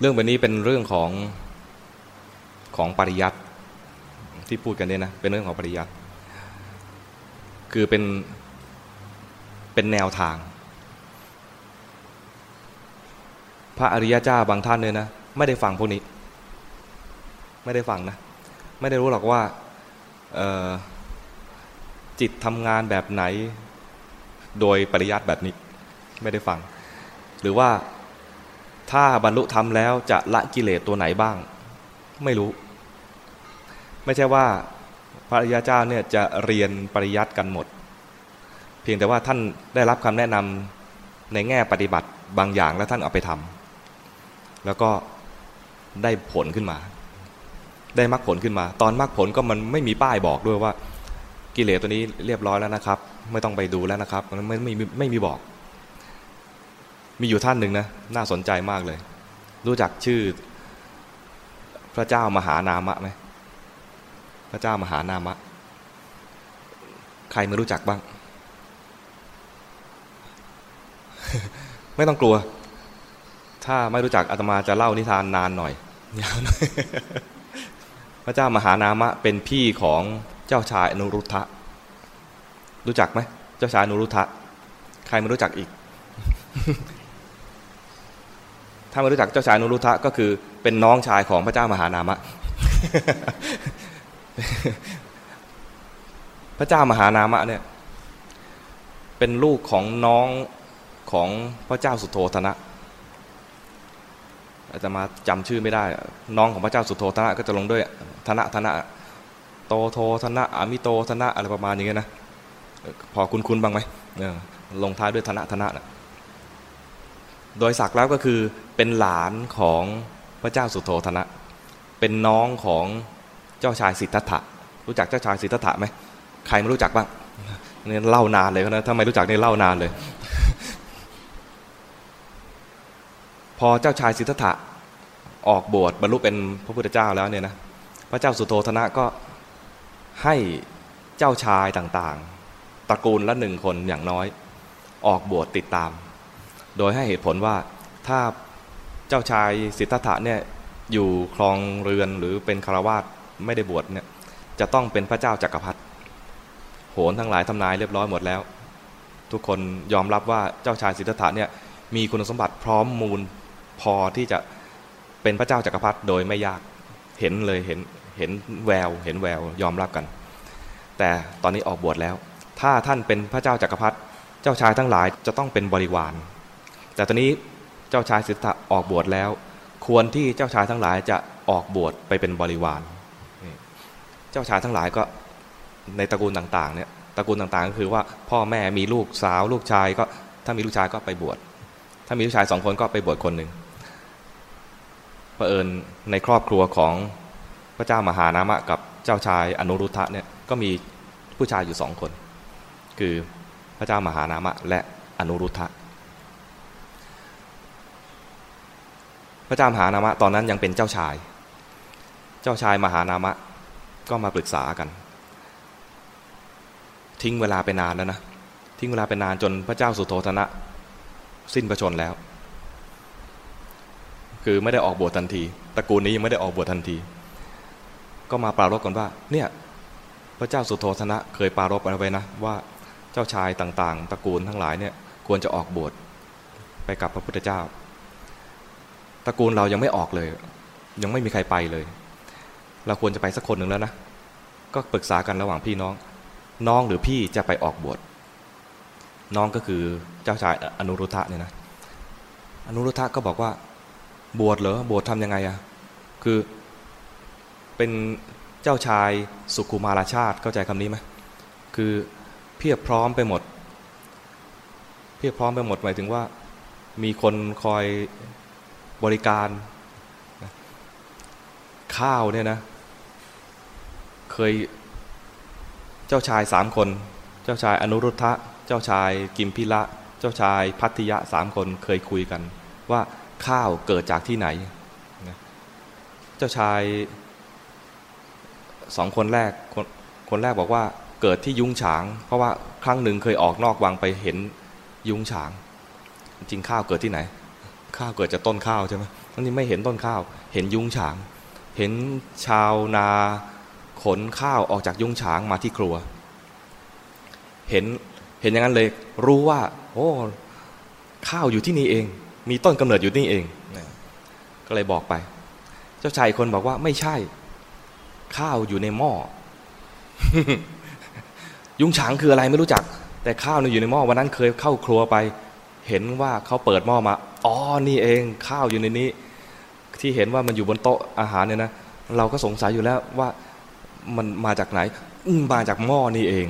เรื่องแบบนี้เป็นเรื่องของของปริยัติที่พูดกันเนี่ยนะเป็นเรื่องของปริยัติคือเป็นเป็นแนวทาง พระอริยเจ้าบางท่านเนี่ยนะไม่ได้ฟังพวกนี้ ไม่ได้ฟังนะ ไม่ได้รู้หรอกว่าจิตทำงานแบบไหน โดยปริยัติแบบนี้ไม่ได้ฟัง หรือว่า ถ้าบรรลุธรรมแล้วจะละกิเลสตัวไหนบ้าง ไม่รู้ ไม่ใช่ว่าพระอริยเจ้าเนี่ยจะเรียนปริยัติกันหมด เพียงแต่ว่าท่านได้รับคำแนะนำในแง่ปฏิบัติบางอย่างแล้วท่านเอาไปทำแล้วก็ได้ผลขึ้นมา ได้มรรคผลขึ้นมา ตอนมรรคผลก็มันไม่มีป้ายบอกด้วยว่า กิเลสตัวนี้เรียบร้อยแล้วนะครับ ไม่ต้องไปดูแล้วนะครับมันไม่ไม่ไม่มีบอก มีอยู่ท่านหนึ่งนะน่าสนใจมากเลย รู้จักชื่อ พระเจ้ามหานามะไหมพระเจ้ามหานามะ ใครไม่รู้จักบ้าง ไม่ต้องกลัว ถ้าไม่รู้จักอาตมาจะเล่านิทานนานหน่อยยาวหน่อยพระเจ้ามหานามะเป็นพี่ของเจ้าชายอนุรุทธะรู้จักไหมเจ้าชายอนุรุทธะใครไม่รู้จักอีก ถ้าไม่รู้จักเจ้าชายนุรุทะก็คือเป็นน้องชายของพระเจ้ามหานามะ พระเจ้ามหานามะเนี่ย เป็นลูกของน้องของพระเจ้าสุโธธนะอาจจะมาจำชื่อไม่ได้ น้องของพระเจ้าสุโธธนะก็จะลงด้วยธนะธนะโตโทธนะอามิโตธนะอะไรประมาณอย่างเงี้ยนะพอคุ้นๆบ้างไหมลงท้ายด้วยธนะธนะนะ โดยศักดิ์แล้วก็คือเป็นหลานของพระเจ้าสุโธธนะ เป็นน้องของเจ้าชายสิทธัตถะ รู้จักเจ้าชายสิทธัตถะไหมใครไม่รู้จักบ้างเนี่ยเล่านานเลยนะถ้าไม่รู้จักนี่เล่านานเลย พอเจ้าชายสิทธัตถะออกบวชบรรลุเป็นพระพุทธเจ้าแล้วเนี่ยนะพระเจ้าสุโธธนะก็ให้เจ้าชายต่างๆตระกูลละหนึ่งคนอย่างน้อย ออกบวชติดตาม โดยให้เหตุผลว่าถ้าเจ้าชายสิทธัตถะเนี่ยอยู่ครองเรือนหรือเป็นคารวาสไม่ได้บวชเนี่ยจะต้องเป็นพระเจ้าจากักรพรรดิโหนทั้งหลายทำนายเรียบร้อยหมดแล้ว ทุกคนยอมรับว่าเจ้าชายสิทธัตถะเนี่ยมีคุณสมบัติพร้อมมูลพอที่จะเป็นพระเจ้าจากักรพรรดิโดยไม่ยากเห็นเลยเห็นเห็นแววเห็นแววยอมรับกัน แต่ตอนนี้ออกบวชแล้ว ถ้าท่านเป็นพระเจ้าจากักรพรรดิเจ้าชายทั้งหลายจะต้องเป็นบริวาร แต่ตอนนี้เจ้าชายสิทธัตถะออกบวชแล้ว ควรที่เจ้าชายทั้งหลายจะออกบวชไปเป็นบริวารเจ้าชายทั้งหลายก็ในตระกูลต่างๆเนี่ยตระกูลต่างๆก็คือว่าพ่อแม่มีลูกสาว ลูกชายก็ถ้ามีลูกชายก็ไปบวชถ้ามีลูกชายสองคนก็ไปบวชคนหนึ่งเผอิญในครอบครัวของพระเจ้ามหานามะกับเจ้าชายอนุรุทธะเนี่ยก็มีผู้ชายอยู่สองคน คือพระเจ้ามหานามะและอนุรุทธะ พระเจ้ามหานามะตอนนั้นยังเป็นเจ้าชาย เจ้าชายมหานามะก็มาปรึกษากัน ทิ้งเวลาไปนานแล้วนะทิ้งเวลาไปนานจนพระเจ้าสุโธธนะ สิ้นพระชนแล้ว คือไม่ได้ออกบวชทันทีตระกูลนี้ยังไม่ได้ออกบวชทันที ก็มาปรารบกันว่าเนี่ยพระเจ้าสุโธธนะ เคยปรารบเอาไว้นะว่าเจ้าชายต่างๆ ตระกูลทั้งหลายเนี่ยควรจะออกบวชไปกับพระพุทธเจ้า ตระกูลเรายังไม่ออกเลย ยังไม่มีใครไปเลย เราควรจะไปสักคนหนึ่งแล้วนะ ก็ปรึกษากันระหว่างพี่น้อง น้องหรือพี่จะไปออกบวชน้องก็คือเจ้าชายอนุรุทธะเนี่ยนะ อนุรุทธะก็บอกว่า บวชเหรอบวชทำยังไงอะคือเป็นเจ้าชายสุขุมารชาติเข้าใจคำนี้ไหมคือเพียบพร้อมไปหมด เพียบพร้อมไปหมดหมายถึงว่า มีคนคอย บริการ ข้าวเนี่ยนะ เคยเจ้าชายสามคน เจ้าชายอนุรุทธะ เจ้าชายกิมพิละ เจ้าชายพัทยะสามคนเคยคุยกัน ว่าข้าวเกิดจากที่ไหน เจ้าชายสองคนแรกคนคนแรกบอกว่าเกิดที่ยุ้งฉาง เพราะว่าครั้งหนึ่งเคยออกนอกวังไปเห็นยุ้งฉาง จริงข้าวเกิดที่ไหน ข้าวเกิดจากต้นข้าวใช่ไหมอันนี้ไม่เห็นต้นข้าว เห็นยุ้งฉาง เห็นชาวนาขนข้าวออกจากยุ้งฉางมาที่ครัว เห็นเห็นอย่างนั้นเลยรู้ว่า โอ้ข้าวอยู่ที่นี่เอง มีต้นกำเนิดอยู่นี่เอง ก็เลยบอกไป เจ้าชายคนบอกว่าไม่ใช่ ข้าวอยู่ในหม้อ ยุงฉางคืออะไรไม่รู้จัก แต่ข้าวเนี่ยอยู่ในหม้อวันนั้นเคยเข้าครัวไป เห็นว่าเขาเปิดหม้อมา อ๋อ นี่เองข้าวอยู่ในนี้ ที่เห็นว่ามันอยู่บนโต๊ะอาหารเนี่ยนะ เราก็สงสัยอยู่แล้วว่ามันมาจากไหนมาจากหม้อนี่เอง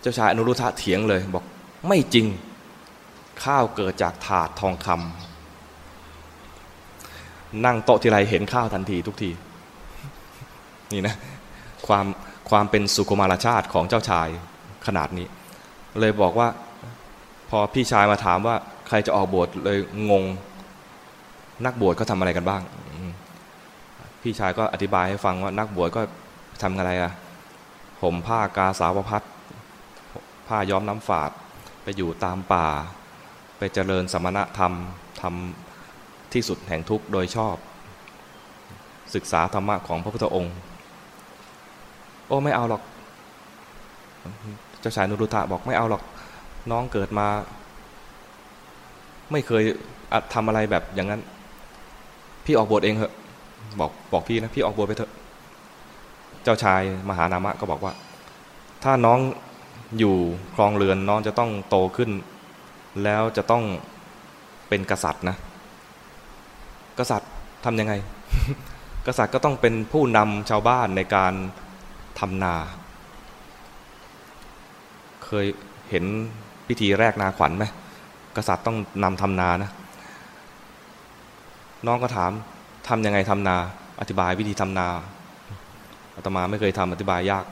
เจ้าชายอนุรุทธะเถียงเลย บอกไม่จริง ข้าวเกิดจากถาดทองคำนั่งโต๊ะทีไรเห็นข้าวทันทีทุกที นี่นะ ความความเป็นสุกุมารชาติของเจ้าชายขนาดนี้ เลยบอกว่า อพี่ชายมาถามว่าใครจะออกบวชเลยงง นักบวชก็ทำอะไรกันบ้าง พี่ชายก็อธิบายให้ฟังว่านักบวชก็ทำอะไรอะห่มผ้ากาสาวพัดผ้าย้อมน้ำฝาด ไปอยู่ตามป่า ไปเจริญสมณธรรมทำที่สุดแห่งทุกข์โดยชอบ ศึกษาธรรมะของพระพุทธองค์ โอ้ไม่เอาหรอก เจ้าชายนุรุตะบอกไม่เอาหรอก น้องเกิดมา ไม่เคยทำอะไรแบบอย่างนั้น พี่ออกบทเองเหอะ บอกบอกพี่นะ พี่ออกบทไปเถอะ เจ้าชายมหานามะก็บอกว่า ถ้าน้องอยู่ครองเรือนน้องจะต้องโตขึ้น แล้วจะต้องเป็นกษัตริย์นะ กษัตริย์ทำยังไง กษัตริย์ก็ต้องเป็นผู้นำชาวบ้านในการทำนา เคยเห็น พิธีแรกนาขวัญไหมกษัตริย์ต้องนำทำนานะ น้องก็ถามทำยังไงทำนา อธิบายวิธีทำนาอาตมาไม่เคยทำอธิบายยาก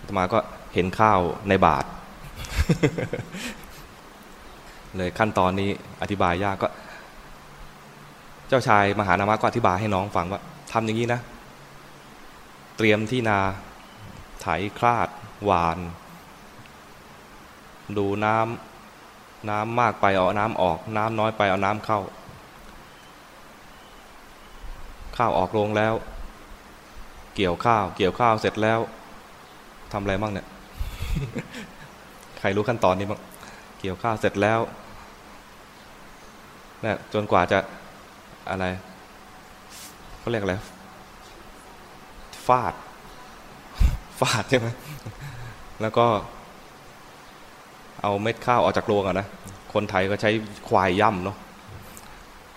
อาตมาก็เห็นข้าวในบาท เลยขั้นตอนนี้อธิบายยากก็ เจ้าชายมหานามะก็อธิบายให้น้องฟังว่าทำอย่างนี้นะ เตรียมที่นาไถคลาดหวาน ดูน้ำน้ำมากไปเอาน้ำออก น้ำน้อยไปเอาน้ำเข้า ข้าวออกลงแล้ว เกี่ยวข้าว เกี่ยวข้าวเสร็จแล้วทำอะไรบ้างเนี่ยใครรู้ขั้นตอนนี้บ้างเกี่ยวข้าวเสร็จแล้วนะจนกว่าจะอะไรเขาเรียกอะไรฟาด ฟาดใช่ไหมแล้วก็ เอาเม็ดข้าวออกจากโรงอะนะคนไทยก็ใช้ควายย่ำเนาะ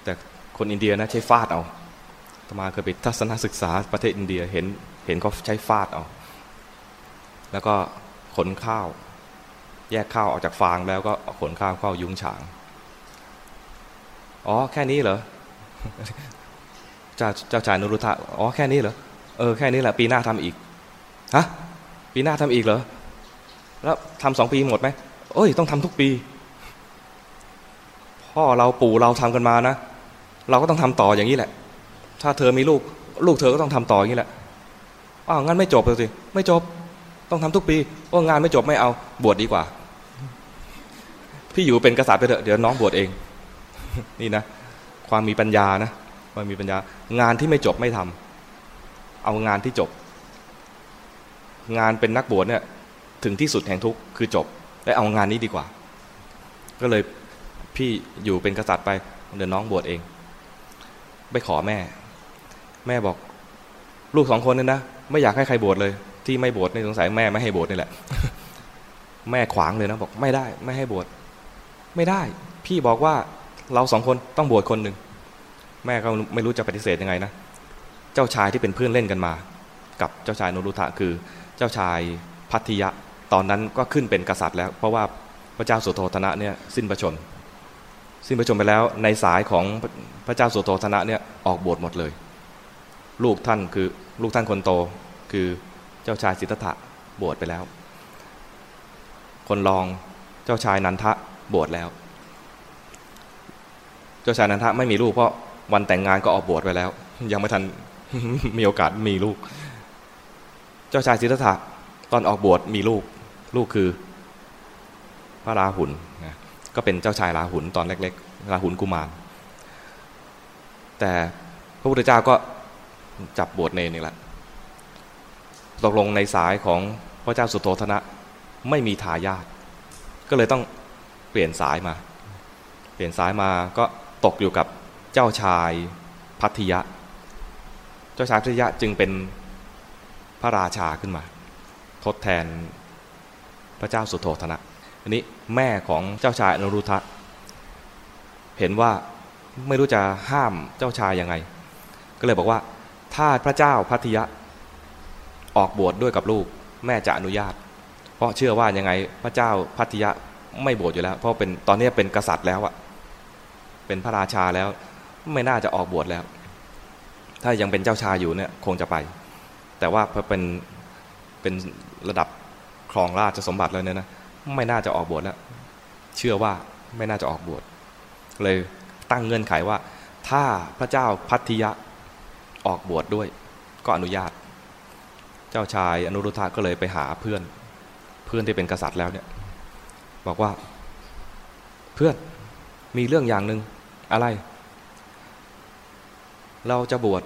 แต่คนอินเดียนะใช้ฟาดเอาตมาเคยไปทัศนศึกษาประเทศอินเดียเห็นเห็นเขาใช้ฟาดเอา แล้วก็ขนข้าว แยกข้าวออกจากฟางแล้วก็ขนข้าวเข้ายุ้งฉาง อ๋อแค่นี้เหรอเจ้าเจ้าชายนุรุธะอ๋อแค่นี้เหรอ เออแค่นี้แหละปีหน้าทำอีก ฮะ ปีหน้าทำอีกเหรอ แล้วทำสองปีหมดไหม เอ้ย ต้องทำทุกปี พ่อเราปู่เราทำกันมานะ เราก็ต้องทำต่ออย่างนี้แหละ ถ้าเธอมีลูก ลูกเธอก็ต้องทำต่ออย่างนี้แหละอ้าวงั้นไม่จบเลยสิไม่จบ ต้องทำทุกปีโอ้งานไม่จบไม่เอาบวชดดีกว่า พี่อยู่เป็นกษัตริย์ไปเถอะเดี๋ยวน้องบวชเอง นี่นะความมีปัญญานะความมีปัญญา งานที่ไม่จบไม่ทำเอางานที่จบ งานเป็นนักบวชเนี่ย ถึงที่สุดแห่งทุกคือจบ และเอางานนี้ดีกว่า ก็เลยพี่อยู่เป็นกษัตริย์ไปเดี๋ยวน้องบวชเอง ไปขอแม่ แม่บอก ลูกสองคนเนี่ยนะไม่อยากให้ใครบวชเลย ที่ไม่บวชในสงสัยแม่ไม่ให้บวชนี่แหละ แม่ขวางเลยนะบอกไม่ได้ ไม่ให้บวชไม่ได้ พี่บอกว่าเราสองคนต้องบวชคนหนึ่งแม่ก็ไม่รู้จะปฏิเสธยังไงนะเจ้าชายที่เป็นเพื่อนเล่นกันมา กับเจ้าชายนรุธะคือ เจ้าชายพัทยะ ตอนนั้นก็ขึ้นเป็นกษัตริย์แล้ว เพราะว่าพระเจ้าสุโธธนะเนี่ยสิ้นพระชน สิ้นพระชนไปแล้วในสายของพระเจ้าสุโธธนะเนี่ยออกบวชหมดเลย ลูกท่านคือลูกท่านคนโตคือเจ้าชายสิทธัตถะบวชไปแล้ว คนรองเจ้าชายนันทะบวชแล้ว เจ้าชายนันทะไม่มีลูกเพราะวันแต่งงานก็ออกบวชไปแล้ว ยังไม่ทันมีโอกาสมีลูก เจ้าชายสิทธัตถะตอนออกบวชมีลูก ลูกคือพระราหุลนะก็เป็นเจ้าชายราหุลตอนเล็กๆราหุลกุมาร แต่พระพุทธเจ้าก็จับบวชเนรนี่แหละตกลงในสายของพระเจ้าสุโธธนะไม่มีทายาทก็เลยต้องเปลี่ยนสายมา เปลี่ยนสายมาก็ตกอยู่กับเจ้าชายพัทยะ เจ้าชายพัทยะจึงเป็นพระราชาขึ้นมา ทดแทน พระเจ้าสุโธธนะ อันนี้แม่ของเจ้าชายอนุรุทธะเห็นว่าไม่รู้จะห้ามเจ้าชายยังไง ก็เลยบอกว่า ถ้าพระเจ้าพัทยะออกบวชดด้วยกับลูกแม่จะอนุญาต เพราะเชื่อว่ายังไงพระเจ้าพัทยะไม่บวชอยู่แล้ว เพราะเป็นตอนนี้เป็นกษัตริย์แล้วอะเป็นพระราชาแล้วไม่น่าจะออกบวชแล้ว ถ้ายังเป็นเจ้าชายอยู่เนี่ยคงจะไป แต่ว่าพอเป็นเป็นระดับ ครองราชสมบัติเลยเนี่ยนะไม่น่าจะออกบวชแล้ว เชื่อว่าไม่น่าจะออกบวชเลยตั้งเงื่อนไขว่า ถ้าพระเจ้าพัทยะออกบวชดด้วย ก็อนุญาต เจ้าชายอนุรุทธะก็เลยไปหาเพื่อน เพื่อนที่เป็นกษัตริย์แล้วเนี่ย บอกว่า เพื่อนมีเรื่องอย่างหนึ่งอะไร เราจะบวช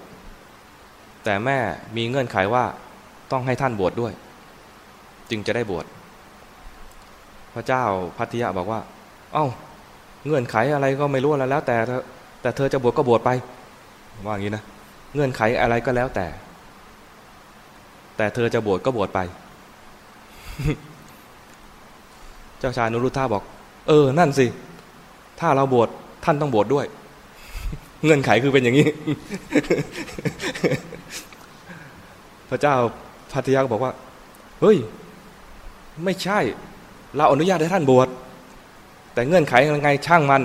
แต่แม่มีเงื่อนไขว่าต้องให้ท่านบวชดด้วย จึงจะได้บวชพระเจ้าพัทยะบอกว่า เอา้า เงื่อนไขอะไรก็ไม่รู้แล้ว แต่แต่เธอจะบวชก็บวชไป ว่าอย่างนี้นะเงื่อนไขอะไรก็แล้วแต่ แต่เธอจะบวชก็บวชไป เจ้าชายนุรุธาบอก เออ นั่นสิ ถ้าเราบวชท่านต้องบวชดด้วย เงื่อนไขคือเป็นอย่างนี้ พระเจ้าพัทยาบอกว่า เฮ้ย ไม่ใช่ เราอนุญาตให้ท่านบวชแต่เงื่อนไขยังไงช่างมัน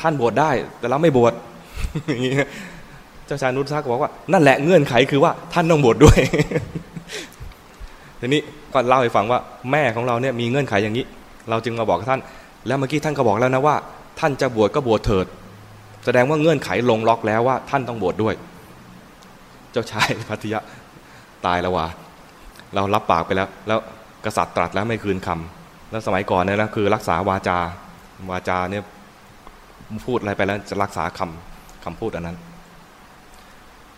ท่านบวชได้ แต่เราไม่บวชอย่างนี้เจ้าชายนุทักบอกว่านั่นแหละเงื่อนไขคือว่าท่านต้องบวชดด้วยทีนี้ก็เล่าให้ฟังว่าแม่ของเราเนี่ยมีเงื่อนไขอย่างนี้ เราจึงมาบอกท่าน แล้วเมื่อกี้ท่านก็บอกแล้วนะว่า ท่านจะบวชก็บวชเถิด แสดงว่าเงื่อนไขลงล็อกแล้วว่าท่านต้องบวชดด้วย เจ้าชายพัทยะตายแล้วว่าเรารับปากไปแล้ว แล้ว กษัตริย์ตรัสแล้วไม่คืนคำแล้วสมัยก่อนเนี่ยนะคือรักษาวาจาวาจาเนี่ยพูดอะไรไปแล้วจะรักษาคำคำพูดอันนั้น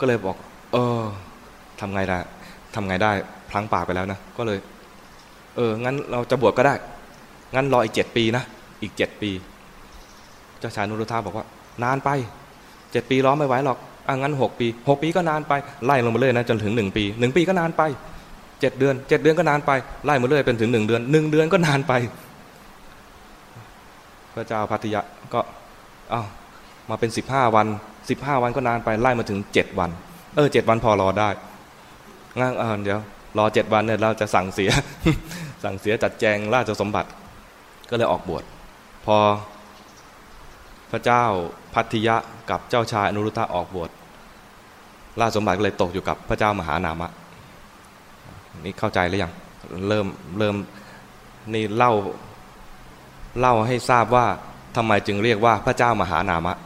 ก็เลยบอก เออทำไงได้ทำไงได้พลั้งปากไปแล้วนะก็เลย เอองั้นเราจะบวชก็ได้ งั้นรออีกเจ็ดปีนะอีกเจ็ดปี เจ้าชายนุรุธาบอกว่า นานไปเจ็ดปีร้อไม่ไหวหรอกอะงั้นหกปีหกปีก็นานไปไล่ลงมาเลยนะจนถึงหนึ่งปีหนึ่งปีก็นานไป เจ็ดเดือนเจ็ดเดือนก็นานไปไล่มาเรื่อยเป็นถึงหนึ่งเดือนหนึ่งเดือนก็นานไป พระเจ้าพัทยะก็อ้าวมาเป็นสิบห้าวันสิบห้าวันก็นานไปไล่มาถึงเจ็ดวัน เออเจ็ดวันพอรอได้งั้นเออเดี๋ยวรอเจ็ดวันเนี่ยเราจะสั่งเสีย สั่งเสียจัดแจงราชสมบัติ ก็เลยออกบวชพอพระเจ้าพัทยะกับเจ้าชายอนุรุทธะออกบวชราชสมบัติก็เลยตกอยู่กับพระเจ้ามหานามะ นี่เข้าใจหรือยังเริ่มเริ่มนี่เล่าเล่าให้ทราบว่าทำไมจึงเรียกว่าพระเจ้ามหานามะ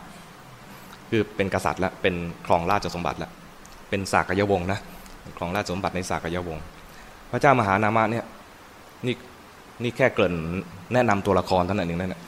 คือเป็นกษัตริย์แล้วเป็นครองราชสมบัติแล้วเป็นสากยวงศ์นะครองราชสมบัติในสากยวงศ์พระเจ้ามหานามะเนี่ยนี่นี่แค่เกริ่นแนะนำตัวละครเท่านั้นเองนั่นแหละ